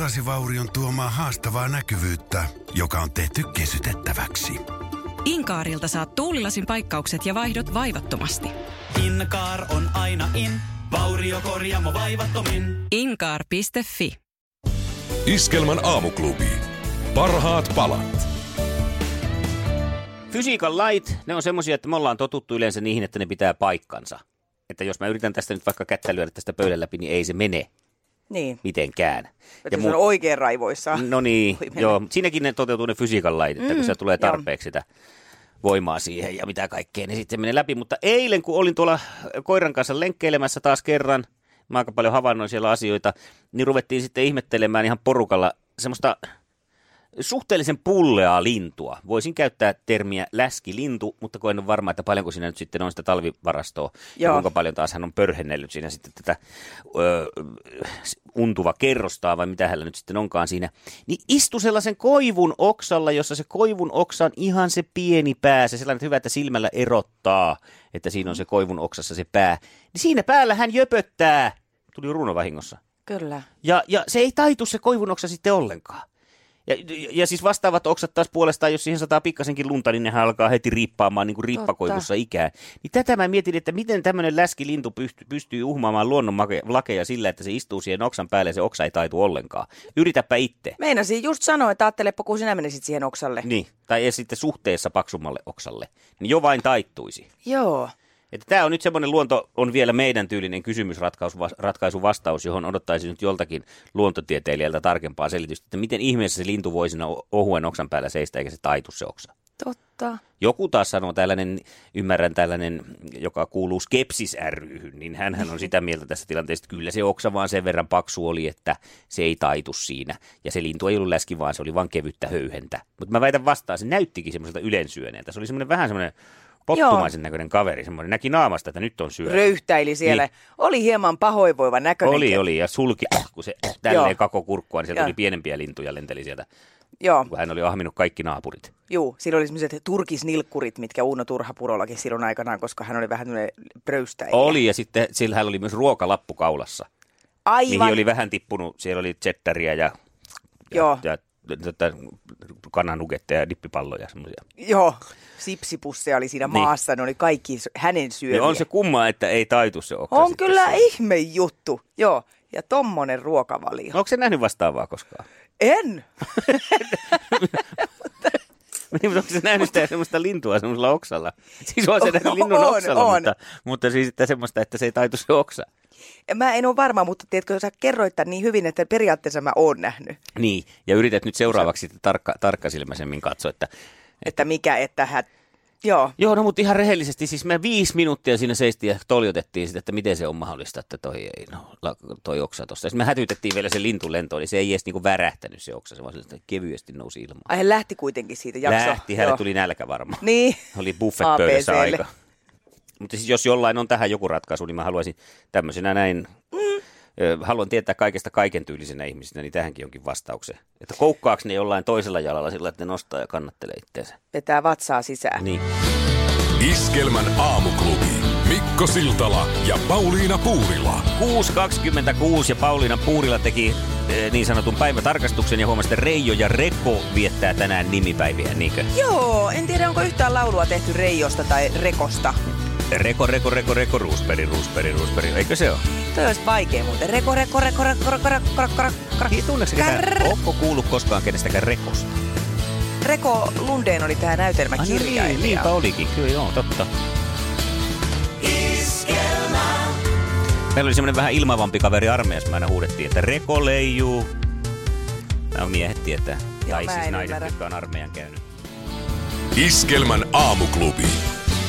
Tuulilasivaurion tuomaa haastavaa näkyvyyttä, joka on tehty kesytettäväksi. Inkaarilta saat tuulilasin paikkaukset ja vaihdot vaivattomasti. Inkaar on aina in, vauriokorjaamo vaivattomin. Inkaar.fi Iskelmän aamuklubi. Parhaat palat. Fysiikan lait, ne on semmoisia, että me ollaan totuttu yleensä niihin, että ne pitää paikkansa. Että jos mä yritän tästä nyt vaikka kättä lyödä tästä pöydän läpi, niin ei se mene Niin. mitenkään. Että se on oikein raivoissa. No niin, joo. Siinäkin ne toteutuu ne fysiikan lait, että kun Mm, se tulee joo. tarpeeksi sitä voimaa siihen ja mitä kaikkea, niin sitten se menee läpi. Mutta eilen, kun olin tuolla koiran kanssa lenkkeilemässä taas kerran, mä aika paljon havainnoin siellä asioita, niin ruvettiin sitten ihmettelemään ihan porukalla semmoista suhteellisen pulleaa lintua. Voisin käyttää termiä läskilintu, mutta kun en ole varma, että paljonko siinä nyt sitten on sitä talvivarastoa ja Joo. kuinka paljon taas hän on pörhennellyt siinä sitten tätä ö, untuva kerrostaa vai mitä hänellä nyt sitten onkaan siinä, niin istu sellaisen koivun oksalla, jossa se koivun oksa on ihan se pieni pää, se sellainen hyvä, että silmällä erottaa, että siinä on se koivun oksassa se pää. Niin siinä päällä hän jöpöttää. Tuli runovahingossa. Kyllä. Ja, ja se ei taitu se koivun oksa sitten ollenkaan. Ja, ja, siis vastaavat oksat taas puolestaan, jos siihen sataa pikkasenkin lunta, niin nehän alkaa heti riippaamaan niin kuin riippakoivussa ikään. Niin tätä mä mietin, että miten tämmöinen läskilintu pystyy, pystyy uhmaamaan luonnon make- lakeja sillä, että se istuu siihen oksan päälle ja se oksa ei taitu ollenkaan. Yritäpä itse. Meinasin just sanoa, että ajattelepa, kun sinä menisit siihen oksalle. Niin, tai sitten suhteessa paksummalle oksalle. Niin jo vain taittuisi. Joo. Että tämä on nyt semmoinen luonto, on vielä meidän tyylinen kysymysratkaisu ratkaisu vastaus, johon odottaisin nyt joltakin luontotieteilijältä tarkempaa selitystä, että miten ihmeessä se lintu voi siinä o- ohuen oksan päällä seistä, eikä se taitu se oksa. Totta. Joku taas sanoo tällainen, ymmärrän tällainen, joka kuuluu skepsis ryhyn, niin hän on sitä mieltä tässä tilanteessa, että kyllä se oksa vaan sen verran paksu oli, että se ei taitu siinä. Ja se lintu ei ollut läski, vaan se oli vain kevyttä höyhentä. Mutta mä väitän vastaan, se näyttikin semmoiselta ylensyöneeltä. Se oli semmoinen vähän semmoinen pottumaisen näköinen kaveri, semmoinen näki naamasta, että nyt on syönyt. Röyhtäili siellä. Niin. Oli hieman pahoinvoiva näköinen. Oli, oli, ja sulki, kun se tälleen Joo. kako kurkkua, niin sieltä Joo. tuli pienempiä lintuja, lenteli sieltä, Joo, kun hän oli ahminut kaikki naapurit. juu. Siinä oli semmoiset turkisnilkkurit, mitkä Uno Turhapurollakin silloin aikanaan, koska hän oli vähän tämmöinen pröystäjä. Oli, ja sitten sillä hän oli myös ruokalappu kaulassa. Aivan. mihin oli vähän tippunut, siellä oli chettaria ja, Joo. ja, ja tota, kananugetteja ja dippipalloja semmoisia. Joo. Sipsipusseja oli siinä Niin. maassa, ne oli kaikki hänen syömiä. Niin on se kumma, että ei taitu se oksa on kyllä siinä. ihme juttu. Joo. Ja tommonen ruokavalio. No, onko se nähnyt vastaavaa koskaan? En. Niin, mutta onko se nähnyt sitä semmoista lintua semmoisella oksalla? Siis on se nähnyt linnun On, oksalla, on. Mutta, mutta siis että semmoista, että se ei taitu se oksa. Mä en ole varma, mutta tiedätkö, sä kerroit tämän niin hyvin, että periaatteessa mä oon nähnyt. Niin, ja yrität nyt seuraavaksi tarkka, tarkkasilmäisemmin katsoa, että Että mikä, että hän... Joo. Joo, no mutta ihan rehellisesti, siis me viisi minuuttia siinä seistiin ja toljotettiin sitä, että miten se on mahdollista, että toi, ei, no, toi oksa tosta. Sitten me hätytettiin vielä se lintu lentoon, niin se ei edes niinku värähtänyt se oksa, se vaan sellaista kevyesti nousi ilmaan. Ai hän lähti kuitenkin siitä jakso. Lähti, hänelle Joo. tuli nälkä varmaan. Niin. Oli buffet-pöydässä ABClle. aika. Mutta siis jos jollain on tähän joku ratkaisu, niin mä haluaisin tämmöisenä näin, Mm. Haluan tietää kaikesta kaiken tyylisenä ihmisenä, niin tähänkin jonkin vastauksen. Että koukkaaks ne jollain toisella jalalla sillä, että ne nostaa ja kannattelee itseensä. Vetää vatsaa sisään. Niin. Iskelmän aamuklubi. Mikko Siltala ja Pauliina Puurila. 6.26 ja Pauliina Puurila teki niin sanotun päivätarkastuksen ja huomasi, että Reijo ja Reko viettää tänään nimipäiviä, niinkö? Joo, en tiedä onko yhtään laulua tehty Reijosta tai Rekosta. Reko, Reko, Reko, Reko, Ruusperi, Ruusperi, Ruusperi, eikö se ole? Toi olisi vaikea muuten. Reko, reko, reko, reko, reko, reko, reko, reko. Niin, tunneeko ketään? Onko kuullut koskaan kenestäkään Rekosta? Reko Lundeen oli tämä näytelmäkirjailija. niin, niinpä olikin, kyllä joo, totta. Meillä oli semmoinen vähän ilmavampi kaveri armeijassa, me aina huudettiin, että Reko leijuu. Nämä miehet tietää. Joo, tai mä siis naiset, ymmärrä. jotka on armeijan käynyt. Iskelmän aamuklubi.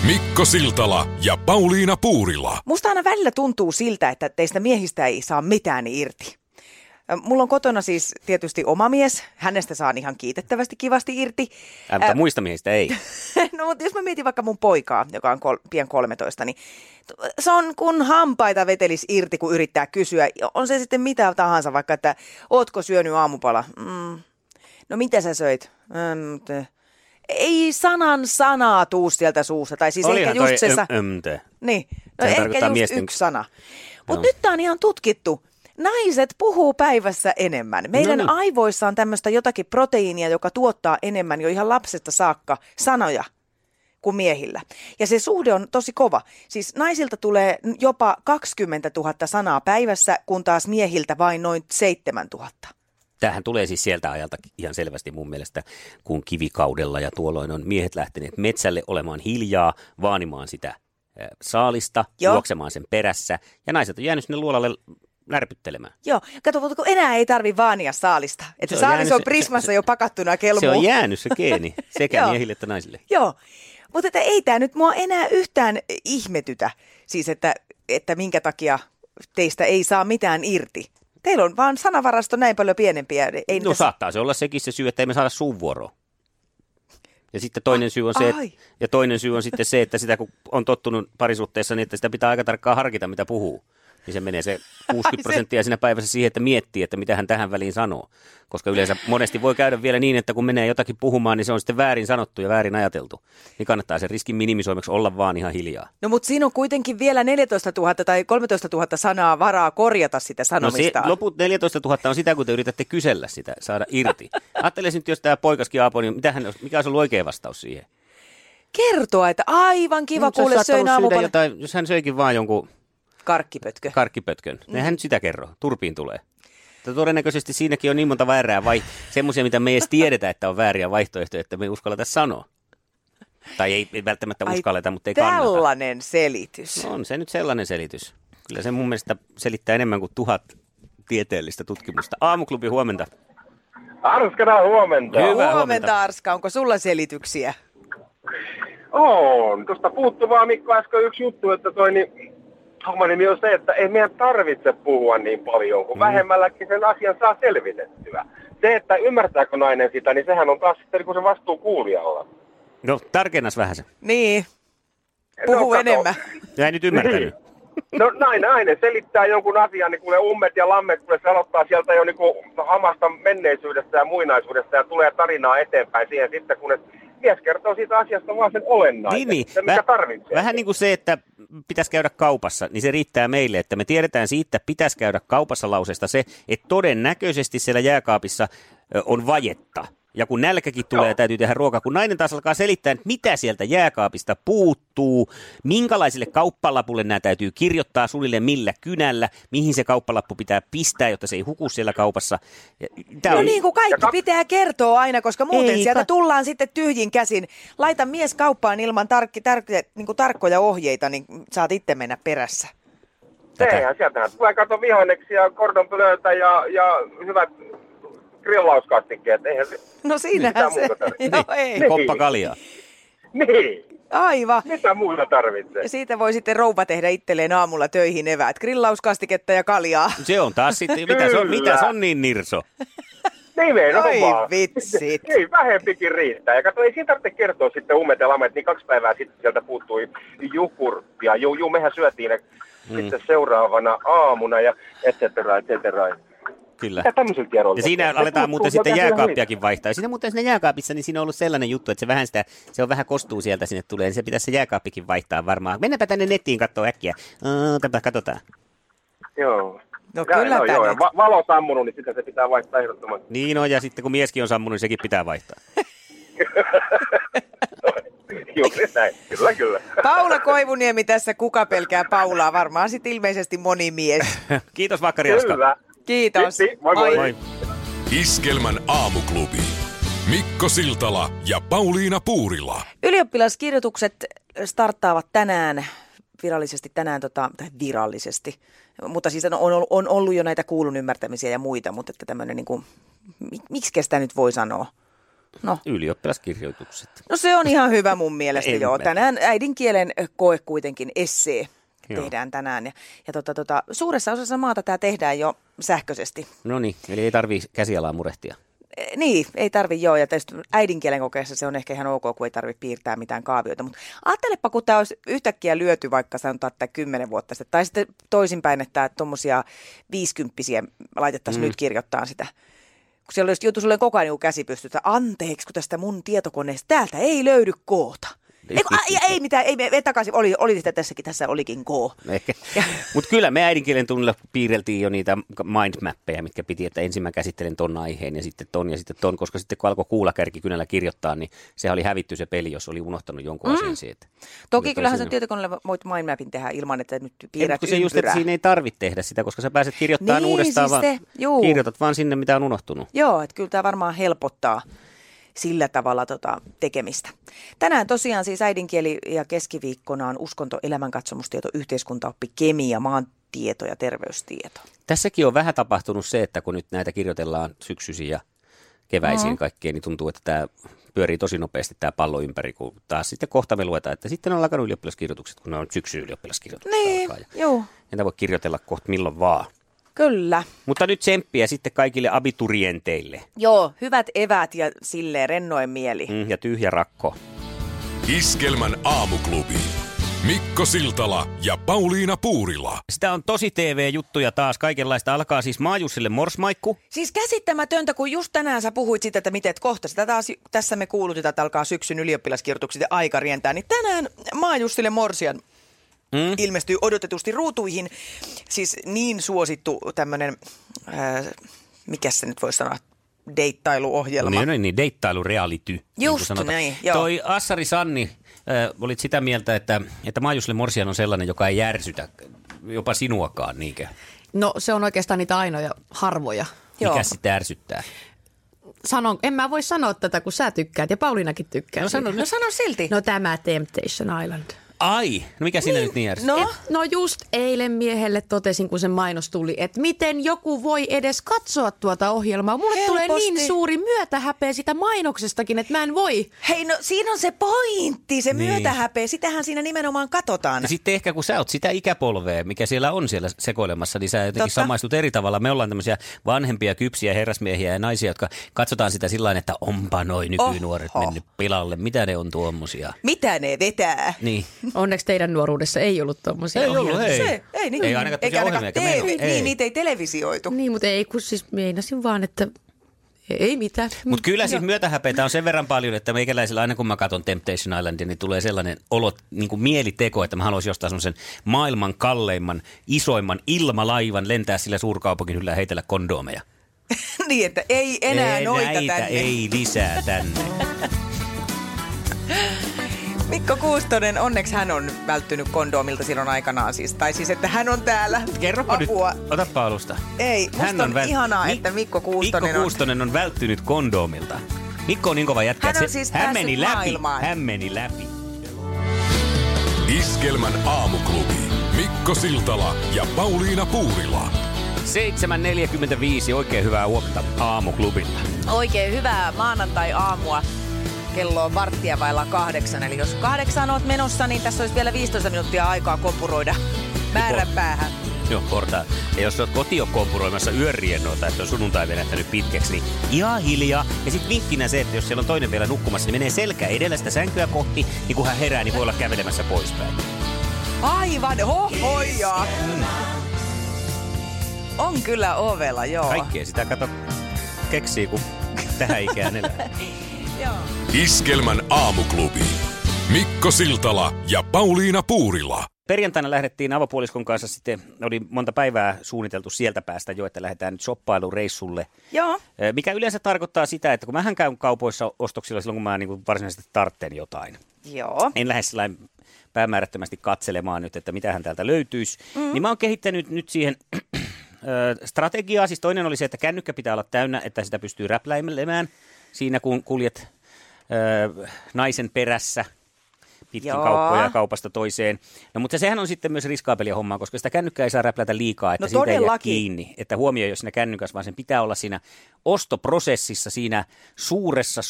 Mikko Siltala ja Pauliina Puurila. Musta aina välillä tuntuu siltä, että teistä miehistä ei saa mitään irti. Mulla on kotona siis tietysti oma mies. Hänestä saan ihan kiitettävästi kivasti irti. Äh, mutta Ä, muista miehistä ei. no mutta jos mä mietin vaikka mun poikaa, joka on kol- pien 13, niin se on kun hampaita vetelis irti, kun yrittää kysyä. On se sitten mitä tahansa, vaikka että ootko syönyt aamupala? Mm. No mitä sä söit? Mm, t- ei sanan sanaa tuu sieltä suusta. Tai siis Olihan ehkä just se... Sa- ömte. niin, no Sehän ehkä just miesten- yksi sana. Mutta nyt tää on ihan tutkittu. Naiset puhuu päivässä enemmän. Meidän No niin. aivoissa on tämmöistä jotakin proteiinia, joka tuottaa enemmän jo ihan lapsesta saakka sanoja kuin miehillä. Ja se suhde on tosi kova. Siis naisilta tulee jopa 20 000 sanaa päivässä, kun taas miehiltä vain noin 7 000. Tämähän tulee siis sieltä ajalta ihan selvästi mun mielestä, kun kivikaudella ja tuolloin on miehet lähteneet metsälle olemaan hiljaa, vaanimaan sitä saalista, Joo. juoksemaan sen perässä, ja naiset on jäänyt sinne luolalle lärpyttelemään. Joo, kato, kun enää ei tarvi vaania saalista. Että Se se on saalis jäänyt on prismassa se- jo pakattuna kelmuun. Se on jäänyt se geeni sekä miehille että naisille. Joo, mutta että ei tämä nyt mua enää yhtään ihmetytä, siis että, että minkä takia teistä ei saa mitään irti. Teillä on vaan sanavarasto näin paljon pienempiä. Ei No saattaa se olla sekin se syy, että emme saada suun vuoroa. Ja sitten toinen syy on se, että, ja toinen syy on sitten se, että sitä kun on tottunut parisuhteessa, niin että sitä pitää aika tarkkaan harkita, mitä puhuu. Niin se menee se 60 prosenttia siinä päivässä siihen, että miettii, että mitä hän tähän väliin sanoo. Koska yleensä monesti voi käydä vielä niin, että kun menee jotakin puhumaan, niin se on sitten väärin sanottu ja väärin ajateltu. Niin kannattaa sen riskin minimisoimeksi olla vaan ihan hiljaa. No mutta siinä on kuitenkin vielä 14 000 tai 13 000 sanaa varaa korjata sitä No se, sanomista. loput 14 000 on sitä, kun te yritätte kysellä sitä, saada irti. Ajattelisin nyt, jos tämä poikaskin Aapo, niin mitähän, mikä olisi ollut oikea vastaus siihen? Kertoa, että aivan kiva olisi kuule söin saattanut syödä aamupala. jotain, jos hän söikin vaan jonkun Karkkipötkö. karkkipötkön. Mm. Eihän nyt sitä kerro. Turpiin tulee. Mutta todennäköisesti siinäkin on niin monta väärää vai semmoisia, mitä me ei edes tiedetä, että on vääriä vaihtoehtoja, että me ei uskalleta sanoa. Tai ei, ei välttämättä Ai, uskalleta, mutta ei kannata. Tällainen selitys. No On se nyt sellainen selitys. Kyllä se mun mielestä selittää enemmän kuin tuhat tieteellistä tutkimusta. Aamuklubi, huomenta. Arskana huomenta. Hyvää huomenta, huomenta. Arska. Onko sulla selityksiä? On. Tuosta puuttuu vaan Mikko äsken yksi juttu, että toi niin, homman nimi on se, että ei meidän tarvitse puhua niin paljon, kun mm. vähemmälläkin sen asian saa selvitettyä. Se, että ymmärtääkö nainen sitä, niin sehän on taas sitten kun se vastuu kuulijalla. No, tarkennas vähän se. Niin, puhu kato. enemmän. Jäi nyt ymmärtänyt. No näin, nainen selittää jonkun asian, niin kuule ummet ja lammet, kun se aloittaa sieltä jo niin kuin hamasta menneisyydestä ja muinaisuudesta ja tulee tarinaa eteenpäin siihen sitten, kun mies kertoo siitä asiasta vaan sen olennaisen, Niin, niin. se mikä Väh- tarvitsee. Vähän niin kuin se, että pitäisi käydä kaupassa, niin se riittää meille, että me tiedetään siitä, että pitäisi käydä kaupassa lauseesta se, että todennäköisesti siellä jääkaapissa on vajetta. Ja kun nälkäkin tulee, Joo. täytyy tehdä ruokaa. Kun nainen taas alkaa selittää, että mitä sieltä jääkaapista puuttuu, minkälaiselle kauppalapulle nämä täytyy kirjoittaa, suunnilleen millä kynällä, mihin se kauppalappu pitää pistää, jotta se ei huku siellä kaupassa. Tää No on- niin kuin kaikki pitää kertoa aina, koska muuten Ei sieltä ka- tullaan sitten tyhjin käsin. Laita mies kauppaan ilman tarkki, tar, niin kuin tarkkoja ohjeita, niin saat itse mennä perässä. Tätä- Eihän sieltähän tulee kato vihanneksia ja kordonpölöitä ja, ja hyvät grillauskastikkeet. Eihän se... No siinähän Mitä se. Joo, ei. Niin. Koppa kaljaa. Niin, Aivan. mitä muuta tarvitsee? Ja siitä voi sitten rouva tehdä itselleen aamulla töihin eväät. Grillauskastiketta ja kaljaa. Se on taas sitten, mitä se on, mitä se on niin nirso? Nimenomaan. Oi vitsit. Niin, vähempikin riittää. Ja kato, ei siinä tarvitse kertoa sitten ummet ja lamet, niin kaksi päivää sitten sieltä puuttui jukurttia. Juu, juu, mehän syötiin ne Mm. sitten seuraavana aamuna ja et cetera, et cetera. Kyllä. Mitä tämmöisellä tiedolla? Ja siinä aletaan Se muuten sitten jääkaappiakin vaihtaa. Ja siinä muuten siinä jääkaapissa, niin siinä on ollut sellainen juttu, että se vähän sitä, se on vähän kostuu sieltä sinne tulee, niin se pitäisi se jääkaappikin vaihtaa varmaan. Mennäänpä tänne nettiin katsoa äkkiä. Ootapa, katsotaan. Joo. No Ja, kylläpä no, joo, ja va- valo sammunut, niin sitä se pitää vaihtaa ehdottomasti. Niin on, ja sitten kun mieskin on sammunut, niin sekin pitää vaihtaa. Juuri näin, kyllä kyllä. Paula Koivuniemi tässä, kuka pelkää Paulaa? Varmaan sitten ilmeisesti moni mies. Kiitos Vakkari Aska. Kyllä. Kiitos. Kiitti, moi moi. Moi. Iskelmän aamuklubi. Mikko Siltala ja Pauliina Puurila. Ylioppilaskirjoitukset starttaavat tänään, virallisesti tänään, tota, tai virallisesti, mutta siis on, on, on ollut jo näitä kuulun ymmärtämisiä ja muita, mutta että tämmöinen niin kuin, miksi sitä nyt voi sanoa? No, Ylioppilaskirjoitukset. no se on ihan hyvä mun mielestä joo. Tänään äidinkielen koe kuitenkin, essee, Joo. tehdään tänään. Ja, ja tota, tota, suuressa osassa maata tämä tehdään jo sähköisesti. No niin, eli ei tarvii käsialaa murehtia. Eh, Niin, ei tarvi joo, ja tietysti äidinkielen kokeessa se on ehkä ihan ok, kun ei tarvitse piirtää mitään kaavioita, mutta ajattelepa, kun tämä olisi yhtäkkiä lyöty vaikka sanotaan, että kymmenen vuotta sitten, tai sitten toisinpäin, että tuommoisia viisikymppisiä laitettaisiin mm. nyt kirjoittaa sitä. Kun siellä olisi joutu sulle koko ajan niin käsi pystytä, anteeksi, kun tästä mun tietokoneesta täältä ei löydy koota. Ei, ai, ei mitään, ei, me takaisin, oli, oli sitä tässäkin, tässä olikin K. Mutta kyllä me äidinkielen tunnilla piirreltiin jo niitä mindmappeja, mitkä piti, että ensin mä käsittelen ton aiheen ja sitten ton ja sitten ton, koska sitten kun alkoi kuulakärki kynällä kirjoittaa, niin se oli hävitty se peli, jos oli unohtanut jonkun mm. asian siitä. Toki Kyllä kyllähän sä tietokoneella voit mindmapin tehdä ilman, että nyt Ei, piirrät mutta kun se just, että siinä ei tarvitse tehdä sitä, koska sä pääset kirjoittamaan Niin, uudestaan, siis vaan se, juu. kirjoitat vaan sinne, mitä on unohtunut. Joo, että kyllä tämä varmaan helpottaa sillä tavalla tota, tekemistä. Tänään tosiaan siis äidinkieli ja keskiviikkona on uskonto, elämänkatsomustieto, yhteiskuntaoppi, kemia, maantieto ja terveystieto. Tässäkin on vähän tapahtunut se, että kun nyt näitä kirjoitellaan syksyisin ja keväisin mm-hmm. kaikkeen, niin tuntuu, että tämä pyörii tosi nopeasti tämä pallo ympäri, kun taas sitten kohta me luetaan, että sitten on alkanut ylioppilaskirjoitukset, kun ne on syksy ylioppilaskirjoitukset Niin, alkaa. Ja joo, Niitä voi kirjoitella kohta milloin vaan. Kyllä. Mutta nyt tsemppiä sitten kaikille abiturienteille Joo, hyvät evät ja silleen rennoin mieli. mm, ja tyhjä rakko. Iskelmän aamuklubi. Mikko Siltala ja Pauliina Puurila. Sitä on tosi TV-juttuja taas, kaikenlaista. Alkaa siis Maajussille morsmaikku. Siis käsittämätöntä, kun just tänään sä puhuit sitä, että miten kohta sitä taas, tässä me kuulutetaan, että alkaa syksyn ylioppilaskirjoitukset ja aika rientää, niin tänään Maajustille Morsian Mm. ilmestyy odotetusti ruutuihin. Siis niin suosittu tämmöinen, äh, mikä se nyt voisi sanoa, deittailuohjelma. Niin, niin, niin deittailu reality. niin Just sanotaan. näin, joo. Toi Assari Sanni, äh, olit sitä mieltä, että, että Maajusille Morsian on sellainen, joka ei järsytä jopa sinuakaan, niinkö? No se on oikeastaan niitä ainoja harvoja. Joo. Mikä sitä ärsyttää? Sanon, en mä voi sanoa tätä, kun sä tykkäät ja Pauliinakin tykkää. No sano. No sano silti. No tämä Temptation Island. Ai, no mikä siinä nyt niin ärsyttää? No, No just eilen miehelle totesin, kun se mainos tuli, että miten joku voi edes katsoa tuota ohjelmaa. Mulle tulee Helposti. niin suuri myötähäpeä sitä mainoksestakin, että mä en voi. hei no siinä on se pointti, se Niin. myötähäpeä, sitähän siinä nimenomaan katsotaan. Ja sitten ehkä kun sä oot sitä ikäpolvea, mikä siellä on siellä sekoilemassa, niin sä jotenkin Totta. samaistut eri tavalla. Me ollaan tämmöisiä vanhempia, kypsiä herrasmiehiä ja naisia, jotka katsotaan sitä sillä tavalla, että onpa noi nykynuoret Oho. mennyt pilalle. Mitä ne on tuommoisia? Mitä ne vetää? Niin. Onneksi teidän nuoruudessa ei ollut tommosia Ei ollut, ohjelmia. hei. Se, ei, niin, Ei ainakaan eikä tosiaan ainakaan ohjelmia, eikä TV, meillä- ei. niin, niitä ei televisioitu. Niin, mutta ei, kun siis meinasin vaan, että ei mitään. Mutta kyllä siis myötähäpeitä on sen verran paljon, että meikäläisellä aina kun mä katson Temptation Islandia, niin tulee sellainen olo, niin kuin mieliteko, että mä haluaisin jostain semmoisen maailman kalleimman, isoimman ilmalaivan lentää sillä suurkaupungin yllä ja heitellä kondomeja. niin, että ei enää ei, noita näitä tänne. ei lisää tänne. Mikko Kuustonen, onneksi hän on välttynyt kondoomilta silloin aikanaan siis. Tai siis, että hän on täällä. Kerropa nyt, Apua. otapa alusta. Ei, musta on, vält- ihanaa, Mik- että Mikko Kuustonen Mikko Kuustonen on välttynyt kondomilta. Mikko on niin kova jätkä, Hän on siis hän meni läpi. maailmaan. Hän meni läpi. Iskelmän aamuklubi. Mikko Siltala ja Pauliina Puurila. 7.45, oikein hyvää huomenta aamuklubilla. on oikein hyvää maanantai-aamua. Kello on varttia vailla kahdeksan, eli jos kahdeksan oot menossa, niin tässä olisi vielä 15 minuuttia aikaa kompuroida määränpäähän. Joo, portaa. Ja jos olet kotio kompuroimassa yönriennoita, että on sunnuntai venähtänyt pitkäksi, niin ihan hiljaa. Ja sitten vinkkinä se, että jos siellä on toinen vielä nukkumassa, niin menee selkä edellä sitä sänkyä kohti, niin kun hän herää, niin voi olla kävelemässä poispäin. Aivan, hohoja! On kyllä ovella, joo. Kaikkea sitä kato keksii, kun tähän ikään elää. Joo. Iskelmän aamuklubi. Mikko Siltala ja Pauliina Puurila. Perjantaina lähdettiin avopuoliskon kanssa sitten, oli monta päivää suunniteltu sieltä päästä jo, että lähdetään nyt shoppailureissulle. Joo. Mikä yleensä tarkoittaa sitä, että kun mähän käyn kaupoissa ostoksilla silloin, kun mä niin kuin varsinaisesti tartten jotain. Joo. En lähde sellainen päämäärättömästi katselemaan nyt, että mitähän täältä löytyisi. Mm. Niin mä oon kehittänyt nyt siihen strategiaa. Siis toinen oli se, että kännykkä pitää olla täynnä, että sitä pystyy räpläilemään siinä, kun kuljet ö, naisen perässä pitkin Joo. kauppoja kaupasta toiseen. No mutta sehän on sitten myös riskaapelia hommaa, koska sitä kännykkää ei saa räplätä liikaa, että No siitä ei jää kiinni. Että huomio ei ole siinä kännykässä, vaan sen pitää olla siinä ostoprosessissa, siinä suuressa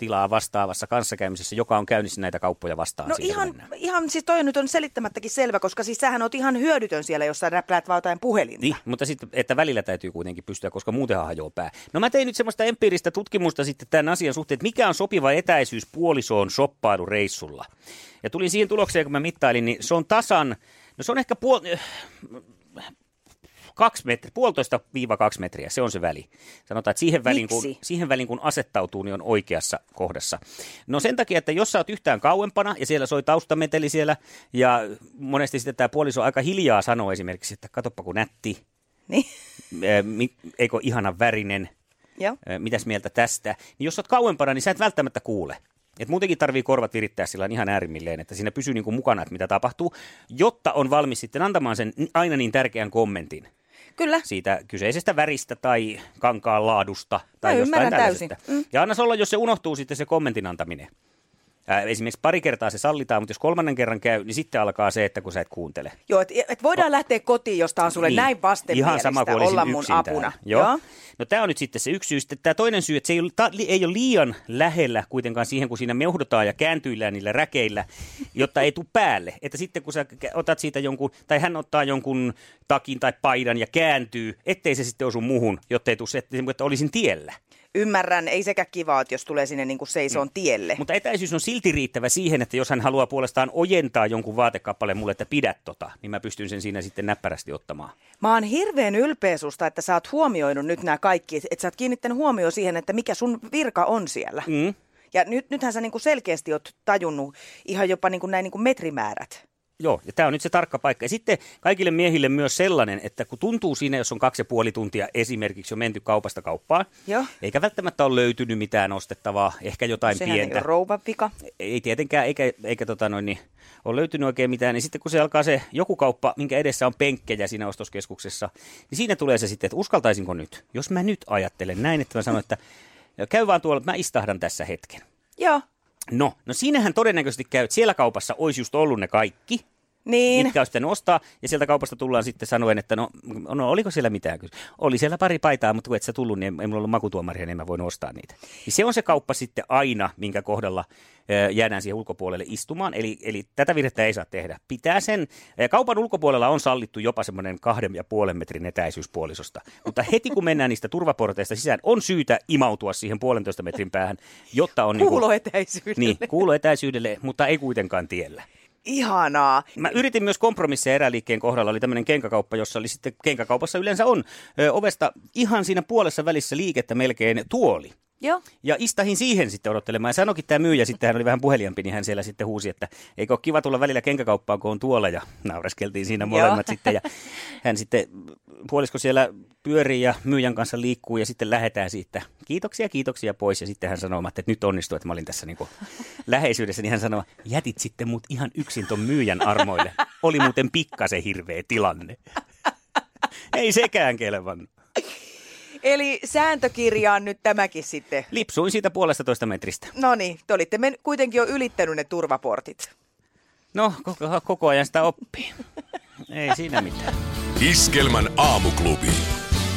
sotatilaa vastaavassa kanssakäymisessä, joka on käynnissä näitä kauppoja vastaan. No ihan, mennään. ihan, siis toi nyt on selittämättäkin selvä, koska siis sähän oot ihan hyödytön siellä, jos sä räpläät vaan jotain puhelinta. Niin, mutta sitten, että välillä täytyy kuitenkin pystyä, koska muutenhan hajoaa pää. No mä tein nyt semmoista empiiristä tutkimusta sitten tämän asian suhteen, että mikä on sopiva etäisyys puolisoon shoppailureissulla. Ja tulin siihen tulokseen, kun mä mittailin, niin se on tasan, no se on ehkä puol... kaksi metri, puolitoista viiva kaksi metriä, se on se väli. Sanotaan, että siihen väliin, kun, siihen väliin kun asettautuu, niin on oikeassa kohdassa. No sen takia, että jos sä oot yhtään kauempana ja siellä soi taustameteli siellä ja monesti sitten tämä puoliso aika hiljaa sanoo esimerkiksi, että katoppa kun nätti, Niin, eikö ihana värinen, joo. mitäs mieltä tästä, niin jos oot kauempana, niin sä et välttämättä kuule. Et muutenkin tarvii korvat virittää sillä ihan äärimmilleen, että siinä pysyy niinku mukana, että mitä tapahtuu, jotta on valmis sitten antamaan sen aina niin tärkeän kommentin Kyllä. siitä kyseisestä väristä tai kankaan laadusta tai Mä jostain ymmärrän täysin. Mm. Ja anna olla, jos se unohtuu sitten se kommentin antaminen. Esimerkiksi pari kertaa se sallitaan, mutta jos kolmannen kerran käy, niin sitten alkaa se, että kun sä et kuuntele. Joo, että et voidaan lähteä kotiin, jos tää on sulle niin. näin vastenmielistä Ihan sama kuin olla mun apuna. Täällä. Joo. No tämä on nyt sitten se yksi syy. Sitten tämä toinen syy, että se ei ole, ta, ei ole liian lähellä kuitenkaan siihen, kun siinä meuhdotaan ja kääntyillään niillä räkeillä, jotta ei tule päälle. Että sitten kun sä otat siitä jonkun, tai hän ottaa jonkun takin tai paidan ja kääntyy, ettei se sitten osu muuhun, jotta ei tule se, että olisin tiellä. Ymmärrän, ei sekä kivaa, että jos tulee sinne niin kuin seisoon Mm. tielle. Mutta etäisyys on silti riittävä siihen, että jos hän haluaa puolestaan ojentaa jonkun vaatekappaleen mulle, että pidä tota, niin mä pystyn sen siinä sitten näppärästi ottamaan. Mä oon hirveän ylpeä susta, että sä oot huomioinut nyt nämä kaikki, että sä oot kiinnittänyt huomioon siihen, että mikä sun virka on siellä. Mm. Ja nyt, nythän sä niin kuin selkeästi oot tajunnut ihan jopa niin kuin näin niin kuin metrimäärät. Joo, ja tämä on nyt se tarkka paikka. Ja sitten kaikille miehille myös sellainen, että kun tuntuu siinä, jos on kaksi ja puoli tuntia esimerkiksi jo menty kaupasta kauppaan, Joo. eikä välttämättä ole löytynyt mitään ostettavaa, ehkä jotain Sehän ei pientä. ole rouvan vika. Ei tietenkään, eikä, eikä tota noin, niin, ole löytynyt oikein mitään, niin sitten kun se alkaa se joku kauppa, minkä edessä on penkkejä siinä ostoskeskuksessa, niin siinä tulee se sitten, että uskaltaisinko nyt, jos mä nyt ajattelen näin, että mä sanon, että käy vaan tuolla, että mä istahdan tässä hetken. Joo. No, no siinähän todennäköisesti käy, että siellä kaupassa olisi just ollut ne kaikki, Niin. mitkä olisi ostaa, ja sieltä kaupasta tullaan sitten sanoen, että no, no oliko siellä mitään. Oli siellä pari paitaa, mutta kun et sä tullut, niin ei mulla ollut makutuomaria, niin en mä voinut ostaa niitä. Niin se on se kauppa sitten aina, minkä kohdalla jäädään siihen ulkopuolelle istumaan, eli, eli tätä virhettä ei saa tehdä. Pitää sen, kaupan ulkopuolella on sallittu jopa semmoinen kahden ja puolen metrin etäisyys puolisosta, mutta heti kun mennään niistä turvaporteista sisään, on syytä imautua siihen puolentoista metrin päähän, jotta on... niinku- Kuuloetäisyydelle. Niin, kuuloetäisyydelle, mutta ei kuitenkaan tiellä. Ihanaa. Mä yritin myös kompromisseja eräliikkeen kohdalla. Oli tämmöinen kenkäkauppa, jossa oli sitten, kenkäkaupassa yleensä on ö, ovesta ihan siinä puolessa välissä liikettä melkein tuoli. Joo. Ja istahin siihen sitten odottelemaan. Ja sanoikin tämä myyjä, sitten hän oli vähän puheliampi, niin hän siellä sitten huusi, että eikö ole kiva tulla välillä kenkäkauppaan, kun on tuolla. Ja naureskeltiin siinä molemmat Joo. sitten. Ja hän sitten, puolisko siellä pyörii ja myyjän kanssa liikkuu ja sitten lähetään siitä. Kiitoksia, kiitoksia pois. Ja sitten hän sanoi, että nyt onnistuu, että mä olin tässä niin läheisyydessä. Niin hän sanoi, jätit sitten mut ihan yksin ton myyjän armoille. Oli muuten pikkasen hirveä tilanne. Ei sekään kelvannut. Eli sääntökirjaan nyt tämäkin sitten. Lipsuin siitä puolesta toista metristä. No niin, te olitte men- kuitenkin jo ylittänyt ne turvaportit. No, koko, koko ajan sitä oppii. Ei siinä mitään. Iskelmän aamuklubi.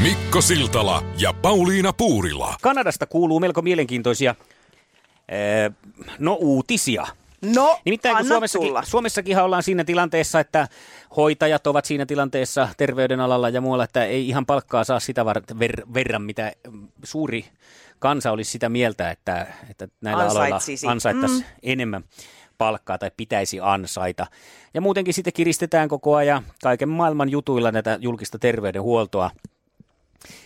Mikko Siltala ja Pauliina Puurila. Kanadasta kuuluu melko mielenkiintoisia ee, no uutisia. No, Nimittäin kun Suomessakin, tulla. Suomessakin ollaan siinä tilanteessa, että hoitajat ovat siinä tilanteessa terveydenalalla ja muualla, että ei ihan palkkaa saa sitä var- ver- verran, mitä mm, suuri kansa olisi sitä mieltä, että, että näillä Ansaitsisi. aloilla ansaittaisiin Mm. enemmän palkkaa tai pitäisi ansaita. Ja muutenkin sitten kiristetään koko ajan kaiken maailman jutuilla näitä julkista terveydenhuoltoa.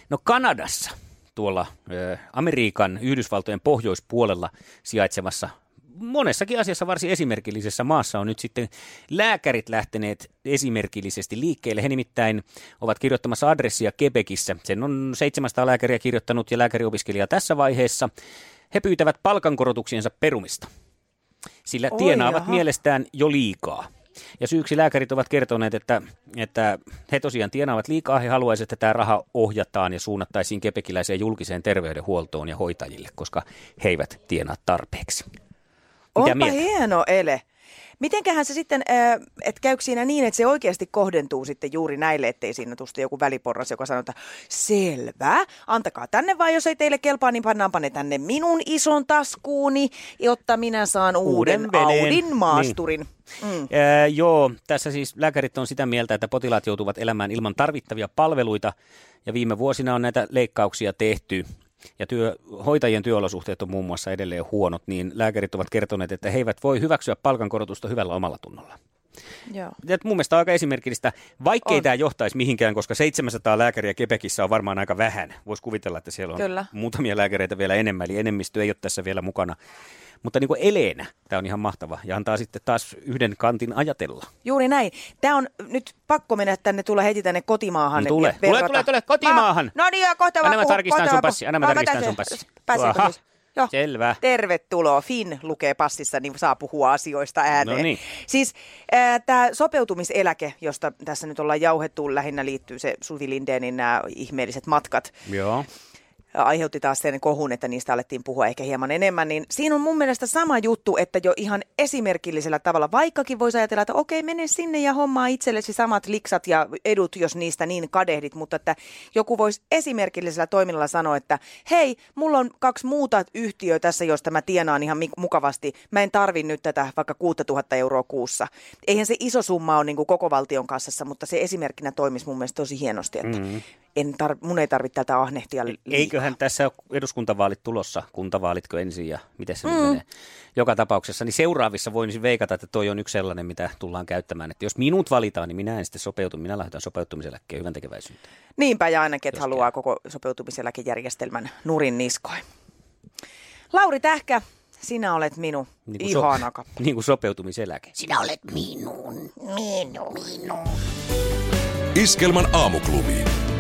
No Kanadassa, tuolla Amerikan, Yhdysvaltojen pohjoispuolella sijaitsevassa monessakin asiassa varsin esimerkillisessä maassa on nyt sitten lääkärit lähteneet esimerkillisesti liikkeelle. He nimittäin ovat kirjoittamassa adressia Quebecissä. Sen on 700 lääkäriä kirjoittanut ja lääkäriopiskelija tässä vaiheessa. He pyytävät palkankorotuksiensa perumista, sillä Oi, tienaavat jaha. mielestään jo liikaa. Ja syyksi lääkärit ovat kertoneet, että, että he tosiaan tienaavat liikaa, he haluaisivat, että tämä raha ohjataan ja suunnattaisiin kepekiläiseen julkiseen terveydenhuoltoon ja hoitajille, koska he eivät tienaa tarpeeksi. Mitä Onpa mieltä? hieno ele. Mitenköhän se sitten, että käykö siinä niin, että se oikeasti kohdentuu sitten juuri näille, ettei siinä tuosta joku väliporras, joka sanoo, että selvä, antakaa tänne vai jos ei teille kelpaa, niin pannaanpa ne tänne minun ison taskuuni, jotta minä saan uuden, Uuden veneen. Audin maasturin. Mm. Ää, joo, tässä siis lääkärit on sitä mieltä, että potilaat joutuvat elämään ilman tarvittavia palveluita ja viime vuosina on näitä leikkauksia tehty ja työ, hoitajien työolosuhteet on muun muassa edelleen huonot, niin lääkärit ovat kertoneet, että he eivät voi hyväksyä palkankorotusta hyvällä omalla tunnolla. Joo. Ja mun mielestä on aika esimerkillistä, vaikkei On. tämä johtaisi mihinkään, koska 700 lääkäriä Kepekissä on varmaan aika vähän. Voisi kuvitella, että siellä on Kyllä. muutamia lääkäreitä vielä enemmän, eli enemmistö ei ole tässä vielä mukana. Mutta niin kuin eleenä tämä on ihan mahtava ja antaa sitten taas yhden kantin ajatella. Juuri näin. Tämä on nyt pakko mennä tänne, tulla heti tänne kotimaahan. No tule. Tule, tule, tule, kotimaahan. Ma- no niin, kohta Anna vaan mä puhu- tarkistan sun passi, anna mä tarkistan sun passi. Pääsenkö siis? Joo. selvä. Tervetuloa. Finn lukee passissa, niin saa puhua asioista ääneen. No niin. Siis äh, tämä sopeutumiseläke, josta tässä nyt ollaan jauhettu, lähinnä liittyy se Suvi Lindénin nämä ihmeelliset matkat Joo. Aiheutti taas sen kohun, että niistä alettiin puhua ehkä hieman enemmän, niin siinä on mun mielestä sama juttu, että jo ihan esimerkillisellä tavalla, vaikkakin voisi ajatella, että okei, mene sinne ja hommaa itsellesi samat liksat ja edut, jos niistä niin kadehdit, mutta että joku voisi esimerkillisellä toiminnalla sanoa, että hei, mulla on kaksi muuta yhtiöä tässä, josta mä tienaan ihan mukavasti, mä en tarvi nyt tätä vaikka 6000 euroa kuussa. Eihän se iso summa ole niin koko valtion kassassa, mutta se esimerkkinä toimisi mun mielestä tosi hienosti, että mm. En tar- mun ei tarvitse tätä ahnehtia liikaa. Eiköhän tässä ole eduskuntavaalit tulossa, kuntavaalitko ensin ja miten se mm. nyt menee. Joka tapauksessa, niin seuraavissa voisin veikata, että toi on yksi sellainen, mitä tullaan käyttämään. Että jos minut valitaan, niin minä en sitten sopeutu, minä lähdetään sopeutumiseläkkeen hyvän tekeväisyyteen. Niinpä ja ainakin, että haluaa koko sopeutumiseläkejärjestelmän nurin niskoin. Lauri Tähkä, sinä olet minun Niin niin kuin so- ihana kappa. Niin kuin sopeutumiseläke. Iskelmän aamuklubi.